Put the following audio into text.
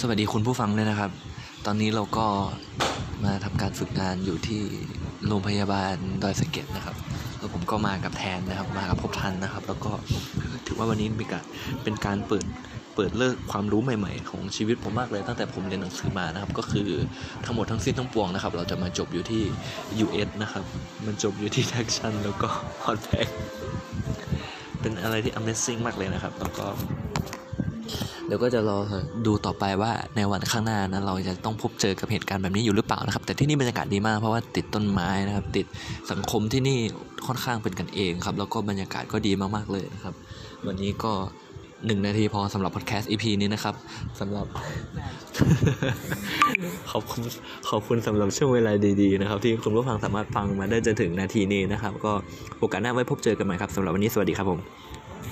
สวัสดีคุณผู้ฟังด้วยนะครับ ตอนนี้เราก็มาทำการฝึกงานอยู่ที่โรงพยาบาลดอยสะเก็ดนะครับ แล้วผมก็มากับแทนนะครับ มากับพบทันนะครับ แล้วก็ถือว่าวันนี้เป็นการเป็นการเปิดเปิดเลิกความรู้ใหม่ ๆ ของชีวิตผมมากเลยตั้งแต่ผมเรียนหนังสือมานะครับ ก็คือทั้งหมดทั้งสิ้นทั้งปวงนะครับ เราจะมาจบอยู่ที่ US นะครับ มันจบอยู่ที่ Traction แล้วก็ Hot p a c เป็นอะไรที่ Amazing มากเลยนะครับ แล้วก็ เดี๋ยวก็จะรอดูต่อไปว่าในวันข้างหน้านั้นเราจะต้องพบเจอกับเหตุการณ์แบบนี้อยู่หรือเปล่านะครับ แต่ที่นี่บรรยากาศดีมากเพราะว่าติดต้นไม้นะครับ ติดสังคมที่นี่ค่อนข้างเป็นกันเองครับ แล้วก็บรรยากาศก็ดีมากๆเลยนะครับ วันนี้ก็หนึ่งนาทีพอสำหรับพอดแคสต์ EP นี้นะครับสำหรับ ขอบคุณขอบคุณสำหรับช่วงเวลาดีๆนะครับ ที่คุณผู้ฟังสามารถฟังมาได้จนถึงนาทีนี้นะครับ ก็โอกาสหน้าไว้พบเจอกันใหม่ครับสำหรับวันนี้สวัสดีครับผม